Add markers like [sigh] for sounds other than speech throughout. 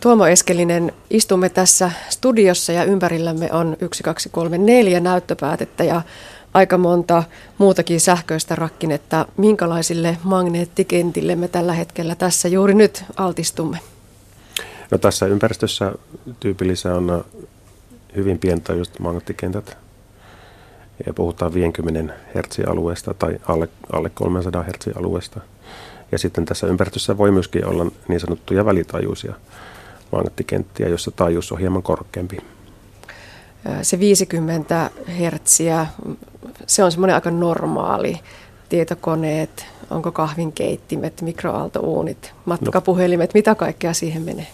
Tuomo Eskelinen, istumme tässä studiossa ja ympärillämme on 1, 2, 3, 4 näyttöpäätettä ja aika monta muutakin sähköistä rakkinetta. Minkälaisille magneettikentille me tällä hetkellä tässä juuri nyt altistumme? No tässä ympäristössä tyypillisiä on hyvin pientaajuiset magneettikentät. Ja puhutaan 50 Hz alueesta tai alle, alle 300 Hz alueesta. Ja sitten tässä ympäristössä voi myöskin olla niin sanottuja välitaajuisia magneettikenttiä, jossa taajuus on hieman korkeampi. Se 50 Hz, se on semmoinen aika normaali. Tietokoneet, onko kahvinkeittimet, mikroaaltouunit, matkapuhelimet, mitä kaikkea siihen menee?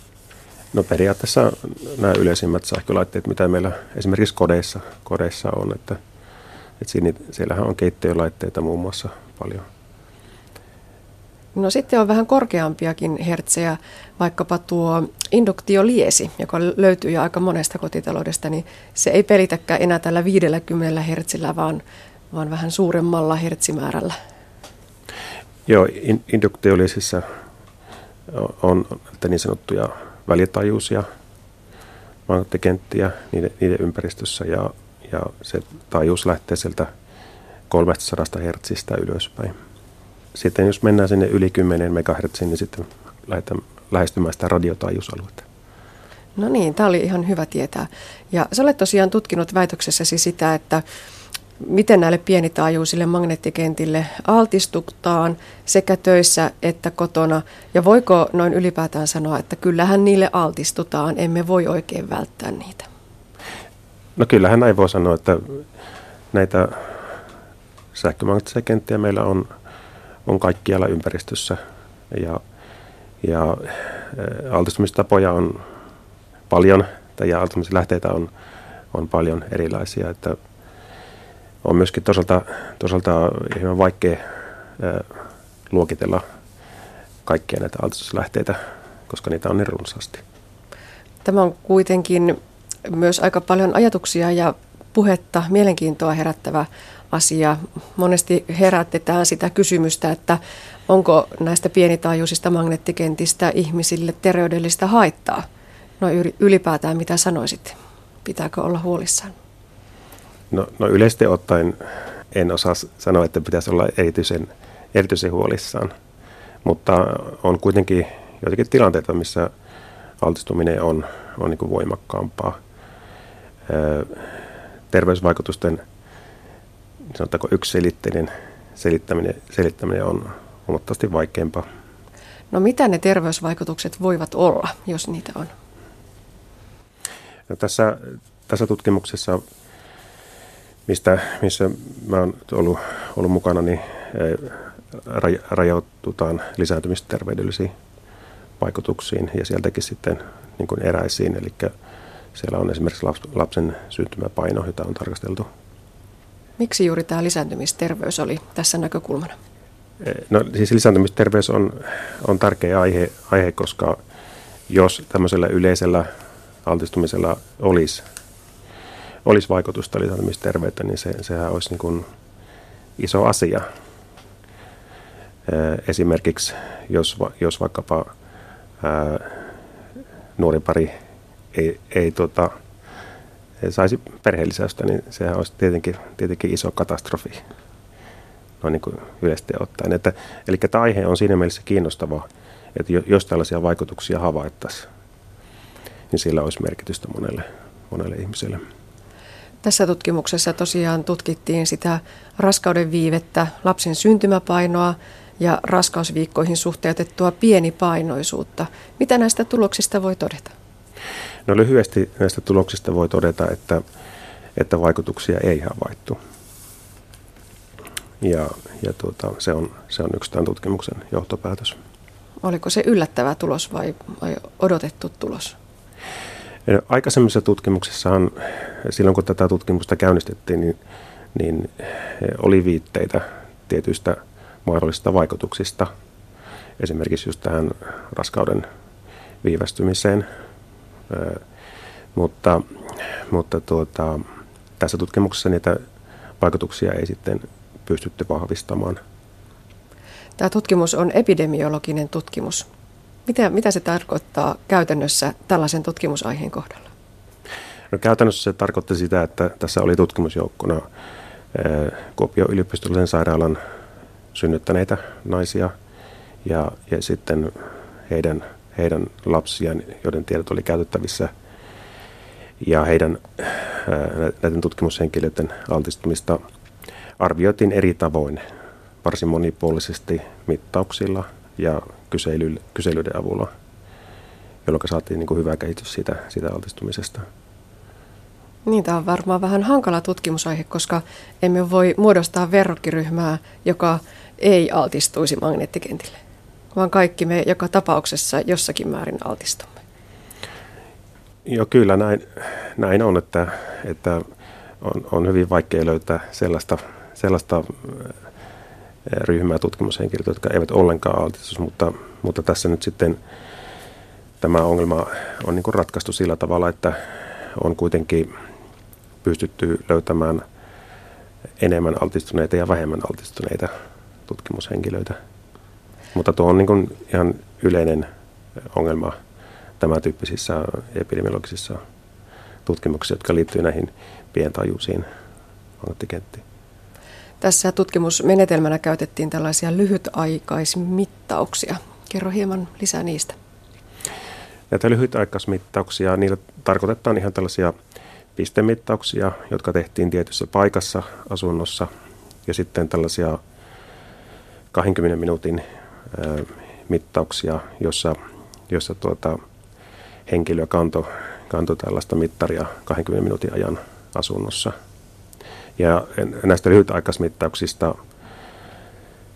No periaatteessa nämä yleisimmät sähkölaitteet, mitä meillä esimerkiksi kodeissa, kodeissa on, että, että siinä, siellähän on keittiölaitteita muun muassa paljon. No sitten on vähän korkeampiakin hertsejä, vaikkapa tuo induktioliesi, joka löytyy jo aika monesta kotitaloudesta, niin se ei pelitäkään enää tällä 50 hertsillä, vaan, vaan vähän suuremmalla hertsimäärällä. Joo, in, induktioliesissä on niin sanottuja välitaajuisia magneettikenttiä niiden, niiden ympäristössä ja, ja se taajuus lähtee sieltä 300 Hz ylöspäin. Sitten jos mennään sinne yli 10 MHz, niin sitten lähdetään lähestymään sitä radiotaajuusaluetta. No niin, tämä oli ihan hyvä tietää. Ja sä olet tosiaan tutkinut väitöksessäsi sitä, että miten näille pienitaajuisille magneettikentille altistutaan sekä töissä että kotona. Ja voiko noin ylipäätään sanoa, että kyllähän niille altistutaan, emme voi oikein välttää niitä? No kyllähän näin voi sanoa, että näitä sähkömagneettisia kenttiä meillä on, on kaikkialla ympäristössä ja, ja altistumistapoja on paljon ja altistumislähteitä on, on paljon erilaisia, että on myöskin toisaalta, toisaalta hyvin vaikea luokitella kaikkia näitä altistuslähteitä, koska niitä on niin runsaasti. Tämä on kuitenkin myös aika paljon ajatuksia ja puhetta, mielenkiintoa herättävä asia. Monesti herätetään sitä kysymystä, että onko näistä pienitaajuisista magneettikentistä ihmisille terveydellistä haittaa. No ylipäätään mitä sanoisit? Pitääkö olla huolissaan? No, no yleisesti ottaen en osaa sanoa, että pitäisi olla erityisen, erityisen huolissaan, mutta on kuitenkin joitakin tilanteita, missä altistuminen on, on niin voimakkaampaa. terveysvaikutusten sanotaanko yksiselitteinen selittäminen, selittäminen on huomattavasti vaikeampaa. No mitä ne terveysvaikutukset voivat olla, jos niitä on? No tässä, tässä tutkimuksessa mistä, missä mä oon ollut, ollut mukana, niin eh, rajaututaan lisääntymisterveydellisiin vaikutuksiin ja sieltäkin sitten niin kuin eräisiin. Eli siellä on esimerkiksi lapsen syntymäpaino, jota on tarkasteltu. Miksi juuri tämä lisääntymisterveys oli tässä näkökulmana? No siis lisääntymisterveys on, on tärkeä aihe, aihe, koska jos tämmöisellä yleisellä altistumisella olisi olisi vaikutusta lisääntymisterveyteen, niin se, sehän olisi niin kuin iso asia. Esimerkiksi jos, jos vaikkapa ää, nuori pari ei, ei, tota, saisi perheellisäystä, niin sehän olisi tietenkin, tietenkin iso katastrofi noin niin kuin yleisesti ottaen. Että, eli tämä aihe on siinä mielessä kiinnostava, että jos tällaisia vaikutuksia havaittaisiin, niin sillä olisi merkitystä monelle, monelle ihmiselle. Tässä tutkimuksessa tosiaan tutkittiin sitä raskauden viivettä, lapsen syntymäpainoa ja raskausviikkoihin suhteutettua pienipainoisuutta. Mitä näistä tuloksista voi todeta? No lyhyesti näistä tuloksista voi todeta, että, että vaikutuksia ei havaittu. Ja, ja tuota, se, on, se on yksi tämän tutkimuksen johtopäätös. Oliko se yllättävä tulos vai, vai odotettu tulos? Aikaisemmissa tutkimuksissahan, silloin kun tätä tutkimusta käynnistettiin, niin, niin oli viitteitä tietyistä mahdollisista vaikutuksista, esimerkiksi just tähän raskauden viivästymiseen. Mutta, mutta tuota, tässä tutkimuksessa niitä vaikutuksia ei sitten pystytty vahvistamaan. Tämä tutkimus on epidemiologinen tutkimus. Mitä, mitä se tarkoittaa käytännössä tällaisen tutkimusaiheen kohdalla? No käytännössä se tarkoitti sitä, että tässä oli tutkimusjoukkona Kuopion yliopistollisen sairaalan synnyttäneitä naisia ja, ja sitten heidän, heidän lapsiaan, joiden tiedot oli käytettävissä ja heidän näiden tutkimushenkilöiden altistumista arvioitiin eri tavoin, varsin monipuolisesti mittauksilla ja kyselyiden avulla, jolloin saatiin niin kuin hyvä kehitys siitä, siitä altistumisesta. Niin, tämä on varmaan vähän hankala tutkimusaihe, koska emme voi muodostaa verrokkiryhmää, joka ei altistuisi magneettikentille, vaan kaikki me joka tapauksessa jossakin määrin altistumme. Joo, kyllä näin, näin on, että, että on, on hyvin vaikea löytää sellaista, sellaista ryhmää tutkimushenkilöitä, jotka eivät ollenkaan altistu, mutta, mutta tässä nyt sitten tämä ongelma on niin ratkaistu sillä tavalla, että on kuitenkin pystytty löytämään enemmän altistuneita ja vähemmän altistuneita tutkimushenkilöitä. Mutta tuo on niin kuin ihan yleinen ongelma tämän tyyppisissä epidemiologisissa tutkimuksissa, jotka liittyy näihin pientajuisiin magneettikenttiin. Tässä tutkimusmenetelmänä käytettiin tällaisia lyhytaikaismittauksia. Kerro hieman lisää niistä. Näitä lyhytaikaismittauksia, niillä tarkoitetaan ihan tällaisia pistemittauksia, jotka tehtiin tietyssä paikassa asunnossa ja sitten tällaisia 20 minuutin mittauksia, jossa, jossa tuota, henkilö kantoi kanto tällaista mittaria 20 minuutin ajan asunnossa. Ja näistä lyhytaikaismittauksista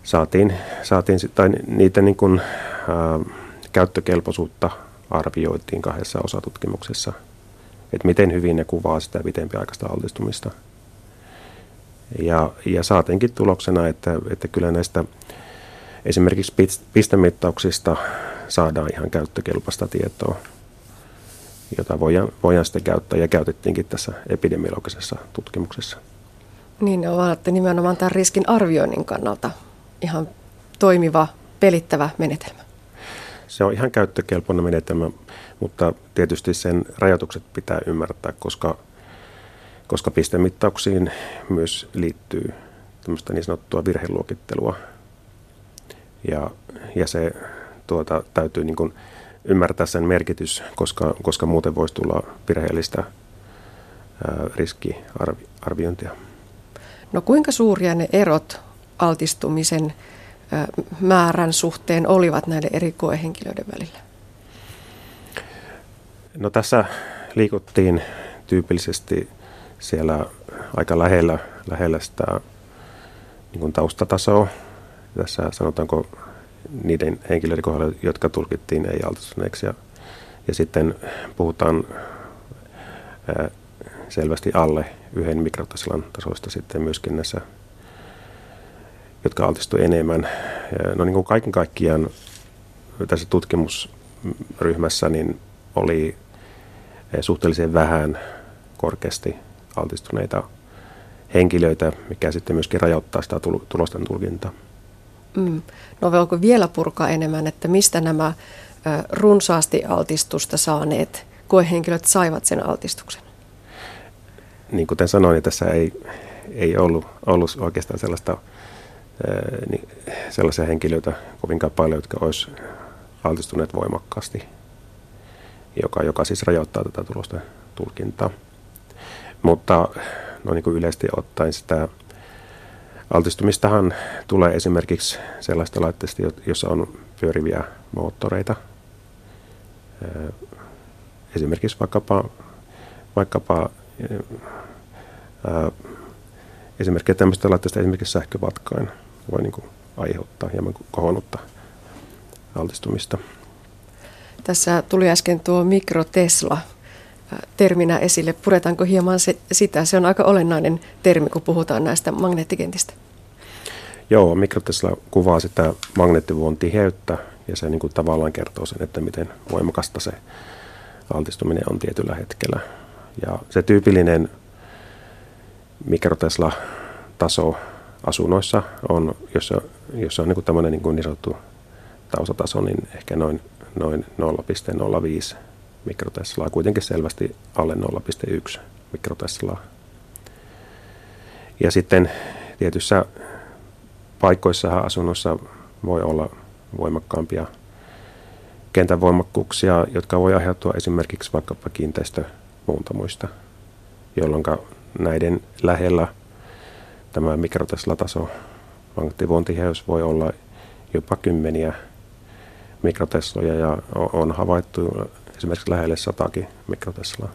saatiin, saatiin tai niitä niin kuin, ää, käyttökelpoisuutta arvioitiin kahdessa osatutkimuksessa – että miten hyvin ne kuvaa sitä pitempiaikaista altistumista. Ja, ja saatiinkin tuloksena, että, että kyllä näistä esimerkiksi pistemittauksista saadaan ihan käyttökelpoista tietoa, jota voidaan, voidaan sitten käyttää ja käytettiinkin tässä epidemiologisessa tutkimuksessa. Niin, olette nimenomaan tämän riskin arvioinnin kannalta ihan toimiva, pelittävä menetelmä. Se on ihan käyttökelpoinen menetelmä, mutta tietysti sen rajoitukset pitää ymmärtää, koska, koska pistemittauksiin myös liittyy tämmöistä niin sanottua virheluokittelua. Ja, ja se tuota, täytyy niin kuin ymmärtää sen merkitys, koska, koska muuten voisi tulla virheellistä ää, riskiarviointia. No kuinka suuria ne erot altistumisen määrän suhteen olivat näiden eri koehenkilöiden välillä? No tässä liikuttiin tyypillisesti siellä aika lähellä, lähellä sitä niin kuin taustatasoa. Tässä sanotaanko niiden henkilöiden kohdalla, jotka tulkittiin ei-altistuneeksi. Ja, ja sitten puhutaan ää, selvästi alle yhden mikrotasilan tasoista sitten myöskin näissä, jotka altistuivat enemmän. No niin kuin kaiken kaikkiaan tässä tutkimusryhmässä niin oli suhteellisen vähän korkeasti altistuneita henkilöitä, mikä sitten myöskin rajoittaa sitä tulosten tulkintaa. Mm. No voiko vielä purkaa enemmän, että mistä nämä runsaasti altistusta saaneet koehenkilöt saivat sen altistuksen? Niin kuten sanoin, niin tässä ei, ei ollut, ollut oikeastaan sellaista, niin, sellaisia henkilöitä kovinkaan paljon, jotka olisivat altistuneet voimakkaasti joka, joka siis rajoittaa tätä tulosten tulkintaa. Mutta no niin kuin yleisesti ottaen sitä altistumistahan tulee esimerkiksi sellaista laitteista, jossa on pyöriviä moottoreita. Esimerkiksi vaikkapa, vaikkapa esimerkiksi tämmöistä laitteista esimerkiksi sähkövatkain voi niin kuin aiheuttaa hieman kohonnutta altistumista. Tässä tuli äsken tuo mikrotesla terminä esille. Puretaanko hieman se, sitä? Se on aika olennainen termi, kun puhutaan näistä magneettikentistä. Joo, mikrotesla kuvaa sitä magneettivuon tiheyttä ja se niin kuin tavallaan kertoo sen, että miten voimakasta se altistuminen on tietyllä hetkellä. Ja se tyypillinen mikrotesla-taso asunnoissa on, jossa, jossa on niin kuin tämmöinen niin, kuin niin sanottu taustataso, niin ehkä noin noin 0,05 mikroteslaa, kuitenkin selvästi alle 0,1 mikroteslaa. Ja sitten tietyissä paikoissa asunnossa voi olla voimakkaampia kentän voimakkuuksia, jotka voi aiheutua esimerkiksi vaikkapa kiinteistömuuntamuista, jolloin näiden lähellä tämä mikroteslataso magneettivuontiheys voi olla jopa kymmeniä mikrotesloja ja on havaittu esimerkiksi lähelle satakin mikroteslaa.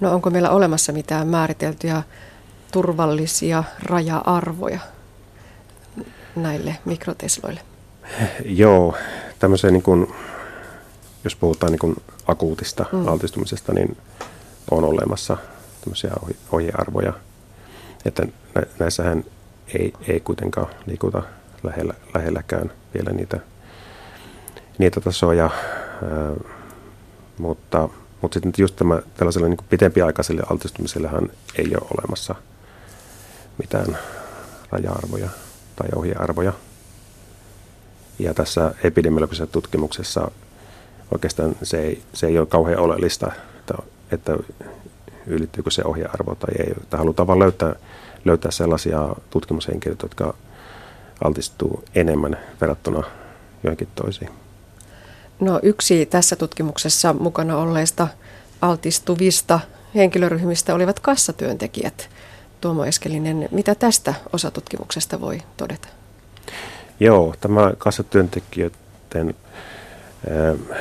No onko meillä olemassa mitään määriteltyjä turvallisia raja-arvoja näille mikrotesloille? [laughs] Joo, tämmöiseen niin kuin, jos puhutaan niin kuin akuutista mm. altistumisesta, niin on olemassa tämmöisiä ohjearvoja, että näissähän ei, ei kuitenkaan liikuta lähellä, lähelläkään vielä niitä, niitä tasoja, mutta, mutta sitten just tämä, tällaiselle niin pitempiaikaiselle altistumisellehan ei ole olemassa mitään raja-arvoja tai ohjearvoja. Ja tässä epidemiologisessa tutkimuksessa oikeastaan se ei, se ei ole kauhean oleellista, että, että ylittyykö se ohjearvo tai ei. Että halutaan vain löytää, löytää sellaisia tutkimushenkilöitä, jotka altistuu enemmän verrattuna joihinkin toisiin. No yksi tässä tutkimuksessa mukana olleista altistuvista henkilöryhmistä olivat kassatyöntekijät. Tuomo Eskelinen, mitä tästä osatutkimuksesta voi todeta? Joo, tämä kassatyöntekijöiden äh,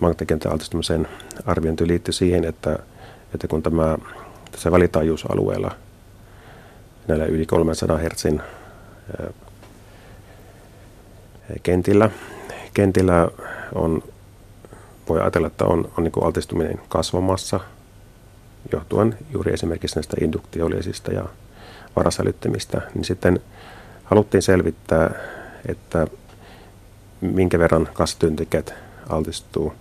magneettikentän altistumisen arviointi liittyy siihen, että, että kun tämä tässä välitaajuusalueella näillä yli 300 Hz kentillä, kentillä on, voi ajatella, että on, on niin altistuminen kasvamassa johtuen juuri esimerkiksi näistä induktiolisista ja varasälyttimistä, niin sitten haluttiin selvittää, että minkä verran kassatyöntekijät altistuu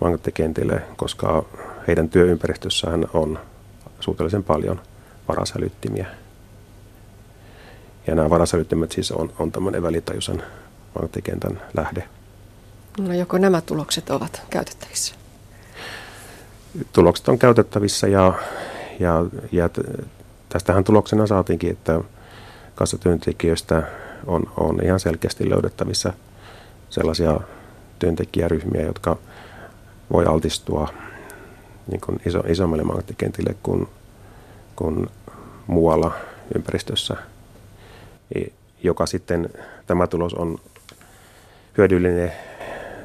magneettikentille, koska heidän työympäristössään on suhteellisen paljon varasälyttimiä. Ja nämä varasälyttimet siis on, on tämmöinen välitajuisen magneettikentän lähde. No joko nämä tulokset ovat käytettävissä? Tulokset on käytettävissä ja, ja, ja tästähän tuloksena saatiinkin, että kassatyöntekijöistä on, on ihan selkeästi löydettävissä sellaisia työntekijäryhmiä, jotka voi altistua niin kuin iso, isommalle magneettikentille kuin, kuin muualla ympäristössä, joka sitten tämä tulos on hyödyllinen,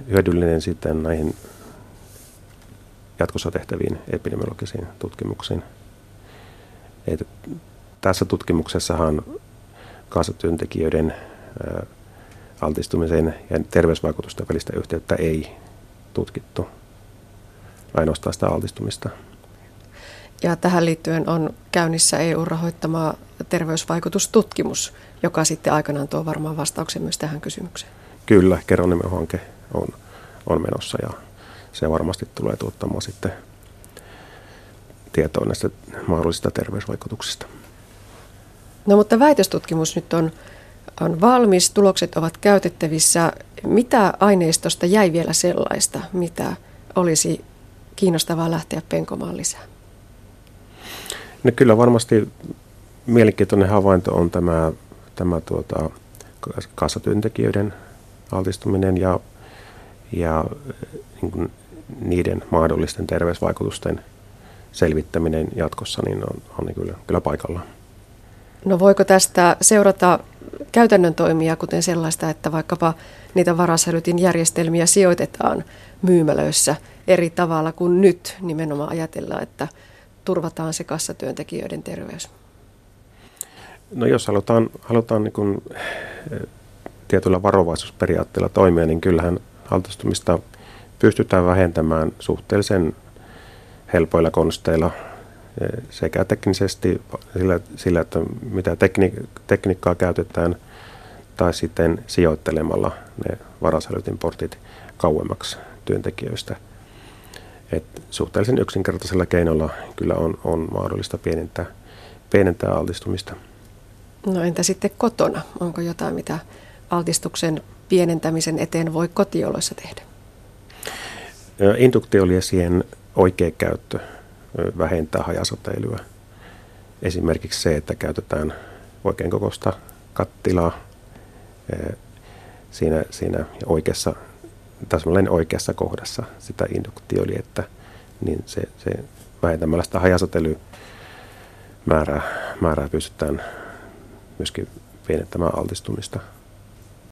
hyödyllinen sitten näihin jatkossa tehtäviin epidemiologisiin tutkimuksiin. Et tässä tutkimuksessahan kansatyöntekijöiden altistumisen ja terveysvaikutusten välistä yhteyttä ei tutkittu, ainoastaan sitä altistumista. Ja tähän liittyen on käynnissä EU-rahoittama terveysvaikutustutkimus, joka sitten aikanaan tuo varmaan vastauksen myös tähän kysymykseen. Kyllä, Keronimo-hanke on, on menossa ja se varmasti tulee tuottamaan sitten tietoa näistä mahdollisista terveysvaikutuksista. No mutta väitöstutkimus nyt on, on valmis, tulokset ovat käytettävissä. Mitä aineistosta jäi vielä sellaista, mitä olisi kiinnostavaa lähteä penkomaan lisää? No kyllä varmasti mielenkiintoinen havainto on tämä, tämä tuota, kassatyöntekijöiden altistuminen ja, ja niin kuin niiden mahdollisten terveysvaikutusten selvittäminen jatkossa niin on, on niin kyllä, kyllä paikallaan. No voiko tästä seurata käytännön toimia, kuten sellaista, että vaikkapa niitä varasälytin järjestelmiä sijoitetaan myymälöissä eri tavalla kuin nyt nimenomaan ajatellaan, että turvataan se kassatyöntekijöiden terveys? No jos halutaan, halutaan niin kuin, tietyllä varovaisuusperiaatteella toimia, niin kyllähän altistumista pystytään vähentämään suhteellisen helpoilla konsteilla sekä teknisesti sillä, sillä että mitä tekni, tekniikkaa käytetään, tai sitten sijoittelemalla ne varasälytinportit kauemmaksi työntekijöistä. Et suhteellisen yksinkertaisella keinolla kyllä on, on mahdollista pienentää, pienentää altistumista. No entä sitten kotona? Onko jotain, mitä altistuksen pienentämisen eteen voi kotioloissa tehdä? Induktioliesien oikea käyttö vähentää hajasoteilyä. Esimerkiksi se, että käytetään oikein kokoista kattilaa siinä, siinä oikeassa, täsmälleen oikeassa kohdassa sitä induktioliettä, niin se, se vähentämällä sitä hajasäteilymäärää määrää pystytään myöskin pienentämään altistumista